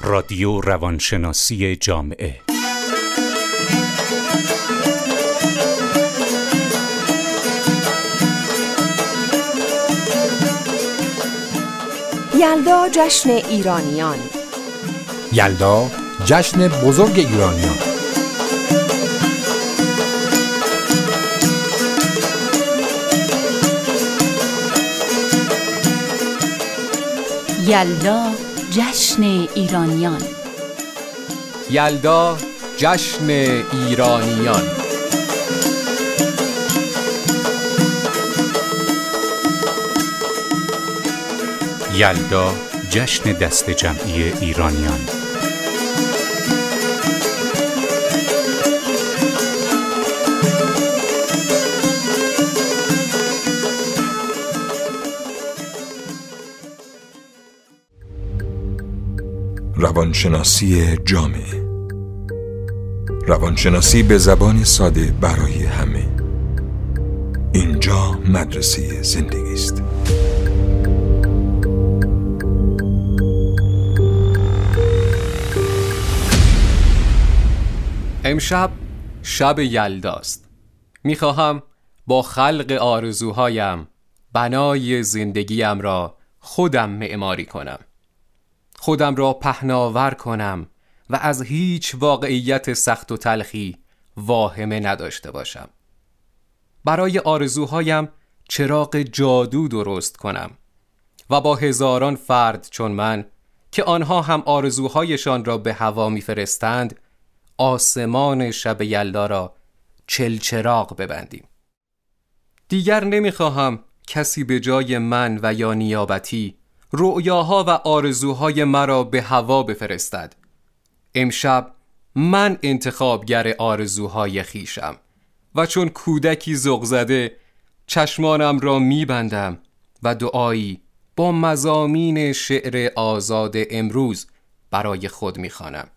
رادیو روانشناسی جامعه. یلدا جشن ایرانیان. یلدا جشن بزرگ ایرانیان. یلدا جشن ایرانیان. یلدا جشن ایرانیان. یلدا جشن دست جمعی ایرانیان. روانشناسی جامعه روانشناسی به زبان ساده برای همه. اینجا مدرسه زندگی است. امشب شب یلداست می‌خواهم با خلق آرزوهایم بنای زندگیم را خودم معماری کنم. خودم را پهناور کنم و از هیچ واقعیت سخت و تلخی واهمه نداشته باشم. برای آرزوهایم چراغ جادو درست کنم و با هزاران فرد چون من که آنها هم آرزوهایشان را به هوا میفرستند آسمان شب یلدا را چلچراغ ببندیم. دیگر نمی‌خواهم کسی به جای من و یا نیابتی رؤیاها و آرزوهای مرا به هوا بفرستد. امشب من انتخابگر آرزوهای خیشم و چون کودکی زغ زده چشمانم را میبندم و دعایی با مزامین شعر آزاد امروز برای خود می‌خوانم.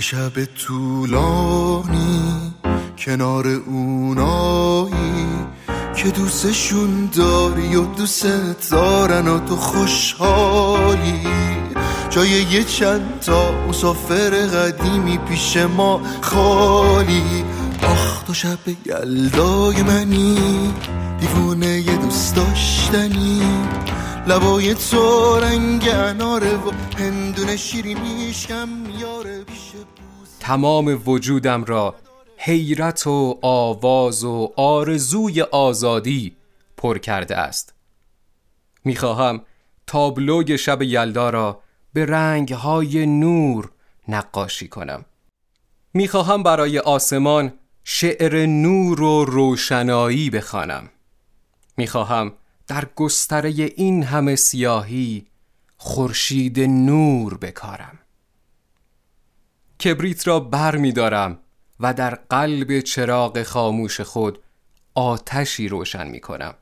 شب طولانی کنار اونایی که دوستشون داری و دوست دارن و تو خوشحالی. جای یه چند تا مسافر قدیمی پیش ما خالی. آخ تو شب یلدای منی. دیوونه یه دوست داشتنی. لبای تو رنگ اناره و هندونه شیرینیشم یاره پیش تمام وجودم را حیرت و آواز و آرزوی آزادی پر کرده است. می‌خواهم تابلوی شب یلدا را به رنگهای نور نقاشی کنم. می‌خواهم برای آسمان شعر نور و روشنایی بخوانم. می‌خواهم در گستره این همه سیاهی خورشید نور بکارم. کبریت را بر می و در قلب چراغ خاموش خود آتشی روشن می کنم.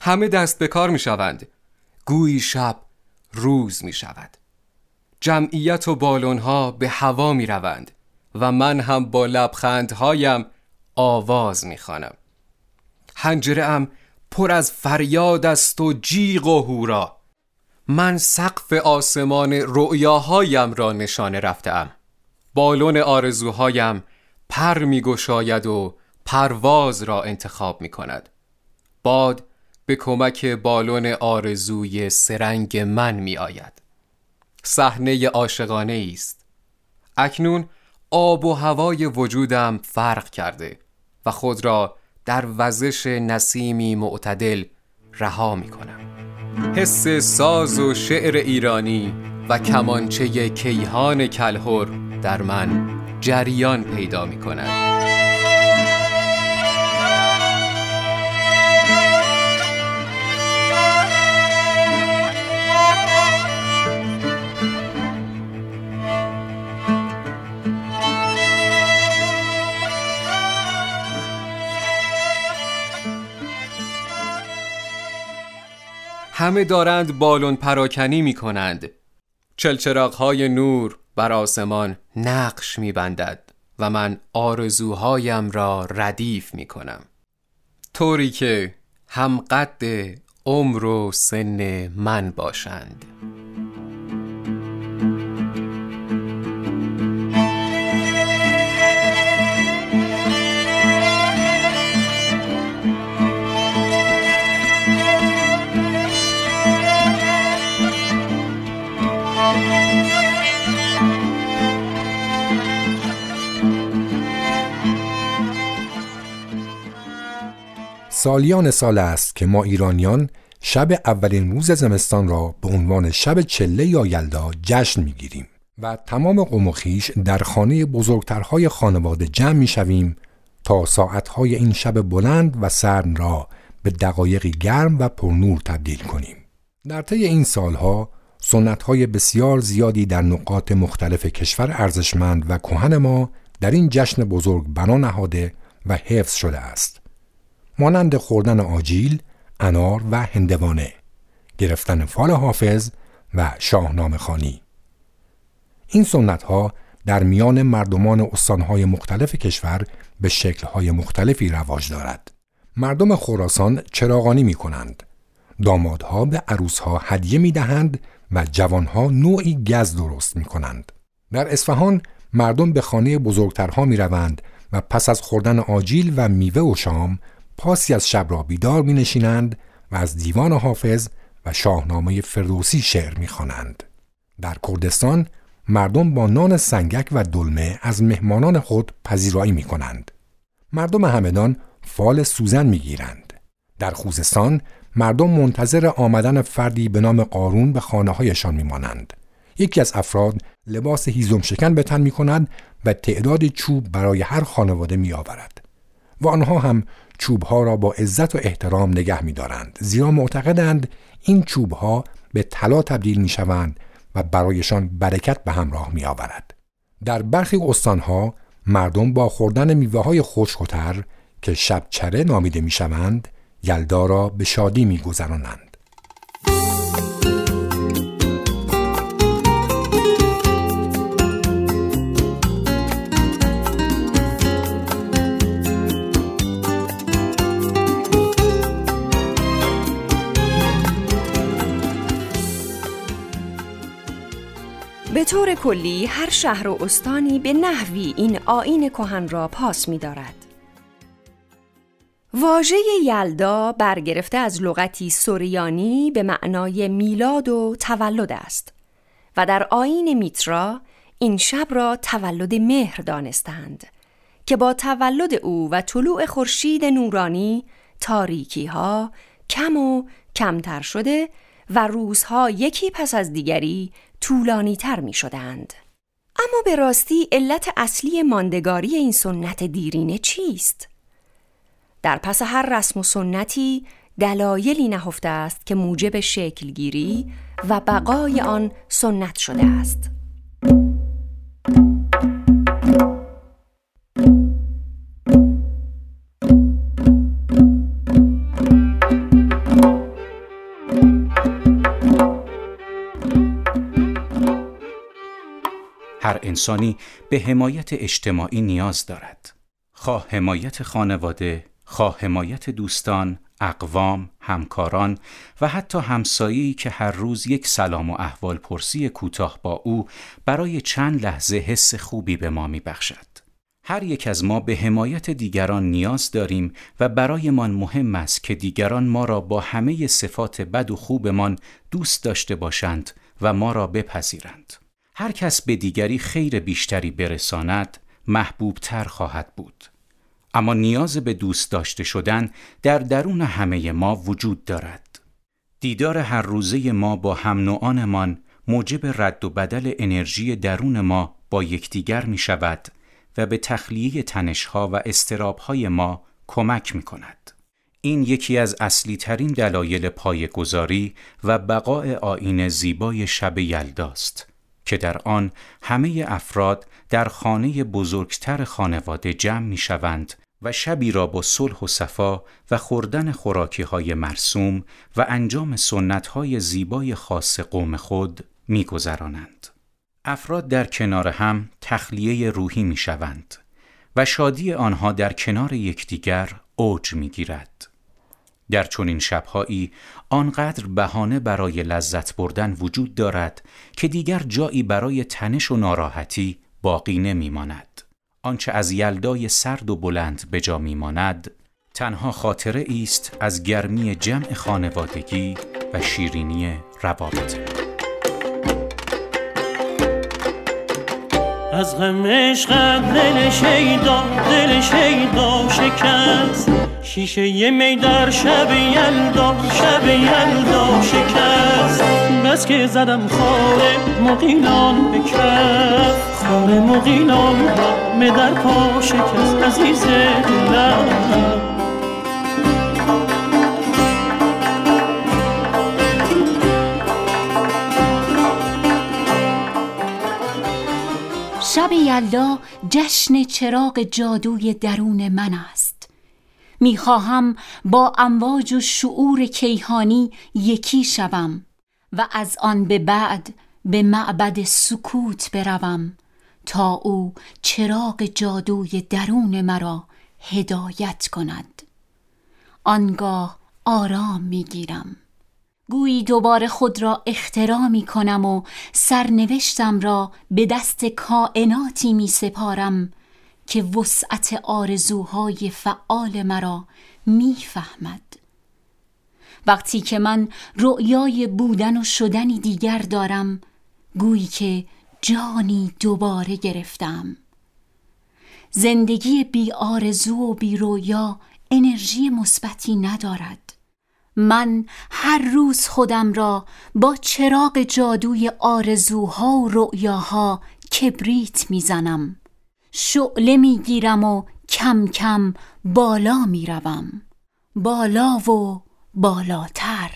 همه دست به کار می شوند. گویی شب روز می شود. جمعیت و بالونها به هوا می روند و من هم با لبخندهایم آواز می خانم هنجره ام پر از فریاد است و جیغ و هورا. من سقف آسمان رؤیاهایم را نشانه رفتم بالون آرزوهایم پر می گشاید و پرواز را انتخاب می کند باد به کمک بالون آرزوی سرنگ من می آید صحنه عاشقانه است اکنون آب و هوای وجودم فرق کرده و خود را در وزش نسیمی معتدل رها می کنم حس ساز و شعر ایرانی و کمانچه کیهان کلهر در من جریان پیدا می کند. همه دارند بالون پراکنی می کنند. چلچراغ های نور بر آسمان نقش می بندد و من آرزوهایم را ردیف می کنم طوری که هم قد عمر و سن من باشند. سالیان سال است که ما ایرانیان شب اولین روز زمستان را به عنوان شب چله یا یلدا جشن می‌گیریم و تمام قوم و خیش در خانه بزرگترهای خانواده جمع می‌شویم تا ساعتهای این شب بلند و سرد را به دقایقی گرم و پرنور تبدیل کنیم. در طی این سالها سنتهای بسیار زیادی در نقاط مختلف کشور ارزشمند و کهن ما در این جشن بزرگ بنا نهاده و حفظ شده است. مانند خوردن آجیل، انار و هندوانه، گرفتن فال حافظ و شاهنامه خانی. این سنت ها در میان مردمان استانهای مختلف کشور به شکلهای مختلفی رواج دارد. مردم خراسان چراغانی می کنند. دامادها به عروسها هدیه می دهند و جوانها نوعی گز درست می کنند. در اصفهان مردم به خانه بزرگترها می روند و پس از خوردن آجیل و میوه و شام پاسی از شب را بیدار می نشینند و از دیوان حافظ و شاهنامه فردوسی شعر می خوانند. در کردستان مردم با نان سنگک و دلمه از مهمانان خود پذیرایی می کنند. مردم همدان فال سوزن می گیرند. در خوزستان مردم منتظر آمدن فردی به نام قارون به خانه هایشان می مانند. یکی از افراد لباس هیزم شکن به تن می کند و تعداد چوب برای هر خانواده می آورد. و آنها هم چوبها را با عزت و احترام نگه می دارند زیرا معتقدند این چوبها به طلا تبدیل می شوند و برایشان برکت به همراه می آورد. در برخی استانها مردم با خوردن میوه های خشکتر که شبچره نامیده می شوند یلدا را به شادی می گذرانند. طور کلی هر شهر و استانی به نحوی این آین کهن را پاس می دارد. واژه یلدا برگرفته از لغتی سوریانی به معنای میلاد و تولد است و در آین میترا این شب را تولد مهر دانستند که با تولد او و طلوع خورشید نورانی تاریکی ها کم و کمتر شده و روزها یکی پس از دیگری طولانی تر می شدند. اما به راستی علت اصلی ماندگاری این سنت دیرینه چیست؟ در پس هر رسم و سنتی دلایلی نهفته است که موجب شکلگیری و بقای آن سنت شده است. انسانی به حمایت اجتماعی نیاز دارد. خواه حمایت خانواده، خواه حمایت دوستان، اقوام، همکاران و حتی همسایی که هر روز یک سلام و احوال پرسی کوتاه با او برای چند لحظه حس خوبی به ما می بخشد. هر یک از ما به حمایت دیگران نیاز داریم و برایمان مهم است که دیگران ما را با همه صفات بد و خوبمان دوست داشته باشند و ما را بپذیرند. هر کس به دیگری خیر بیشتری برساند محبوب تر خواهد بود. اما نیاز به دوست داشته شدن در درون همه ما وجود دارد. دیدار هر روزه ما با هم نوعانمان موجب رد و بدل انرژی درون ما با یکدیگر می شود و به تخلیه تنشها و استرابهای ما کمک می کند. این یکی از اصلی ترین دلایل پایگذاری و بقای آین زیبای شب یلداست که در آن همه افراد در خانه بزرگتر خانواده جمع می شوند و شبی را با صلح و صفا و خوردن خوراکی های مرسوم و انجام سنت های زیبای خاص قوم خود می گذرانند. افراد در کنار هم تخلیه روحی می شوند و شادی آنها در کنار یکدیگر اوج می گیرد. در چنین شبهایی آنقدر بهانه برای لذت بردن وجود دارد که دیگر جایی برای تنش و ناراحتی باقی نمیماند. آنچه از یلدای سرد و بلند به جا میماند تنها خاطره است از گرمی جمع خانوادگی و شیرینی روابط از غم دل شیدا دل شیدا شکست شیشه یه می در شب یلدا شب یلدا شکست. بس که زدم خاره مقیلان به کف. خاره مقیلان همه در پا شکست عزیز دلم. شب یلدا جشن چراغ جادوی درون من است. می‌خواهم با امواج و شعور کیهانی یکی شوم و از آن به بعد به معبد سکوت بروم تا او چراغ جادوی درون مرا هدایت کند. آنگاه آرام می‌گیرم. گویی دوباره خود را اخترا می کنم و سرنوشتم را به دست کائناتی می سپارم که وسعت آرزوهای فعال مرا می‌فهمد. وقتی که من رؤیای بودن و شدنی دیگر دارم گویی که جانی دوباره گرفتم. زندگی بی آرزو و بی رویا انرژی مثبتی ندارد. من هر روز خودم را با چراغ جادوی آرزوها و رؤیاها کبریت می‌زنم. شعله می‌گیرم و کم کم بالا می‌روم. بالا و بالاتر.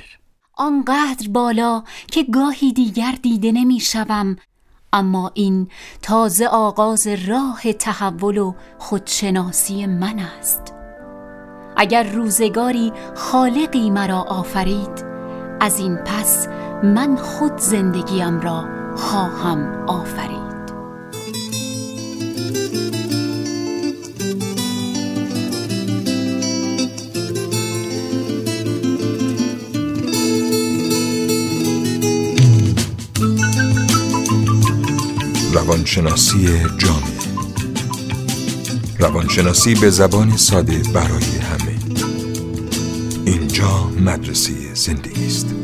آنقدر بالا که گاهی دیگر دیده نمی‌شوم. اما این تازه آغاز راه تحول و خودشناسی من است. اگر روزگاری خالقی مرا آفرید از این پس من خود زندگیم را خواهم آفرید. روانشناسی جامعه. روانشناسی به زبان ساده برای همه. اینجا مدرسه زندگی است.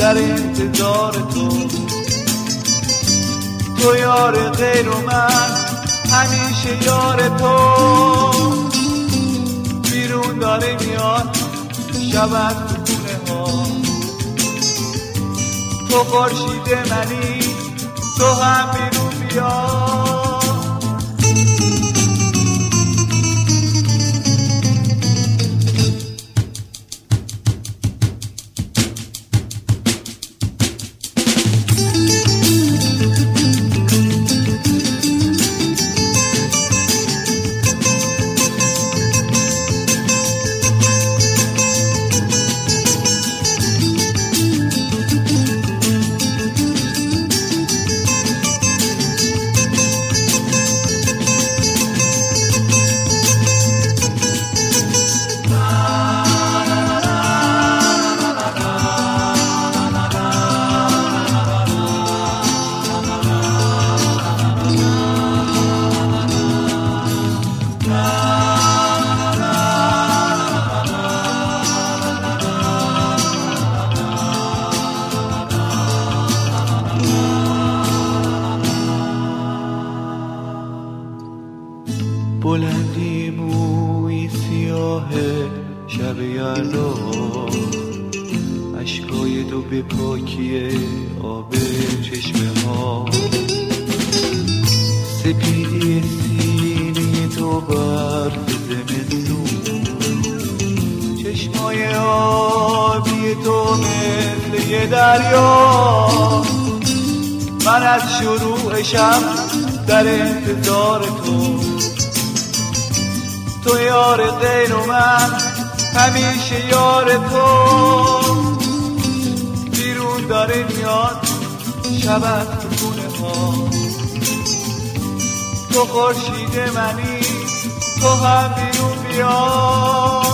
در انتظار تو. تو یار غیر و من همیشه یار تو. بیرون داره میاد شب از ها تو خورشید منی تو هم بلندی موی سیاه شب یلدا. اشکای دو به پاکی آب چشمه ها. سپیدی سینی تو بر زمستون. چشمای آبی تو مثل یه دریا. من از شروع شب در انتظار تو تو یار غیر و من همیشه یار تو. بیرون داره میاد شب از ها. تو خورشید منی تو هم بیرون بیا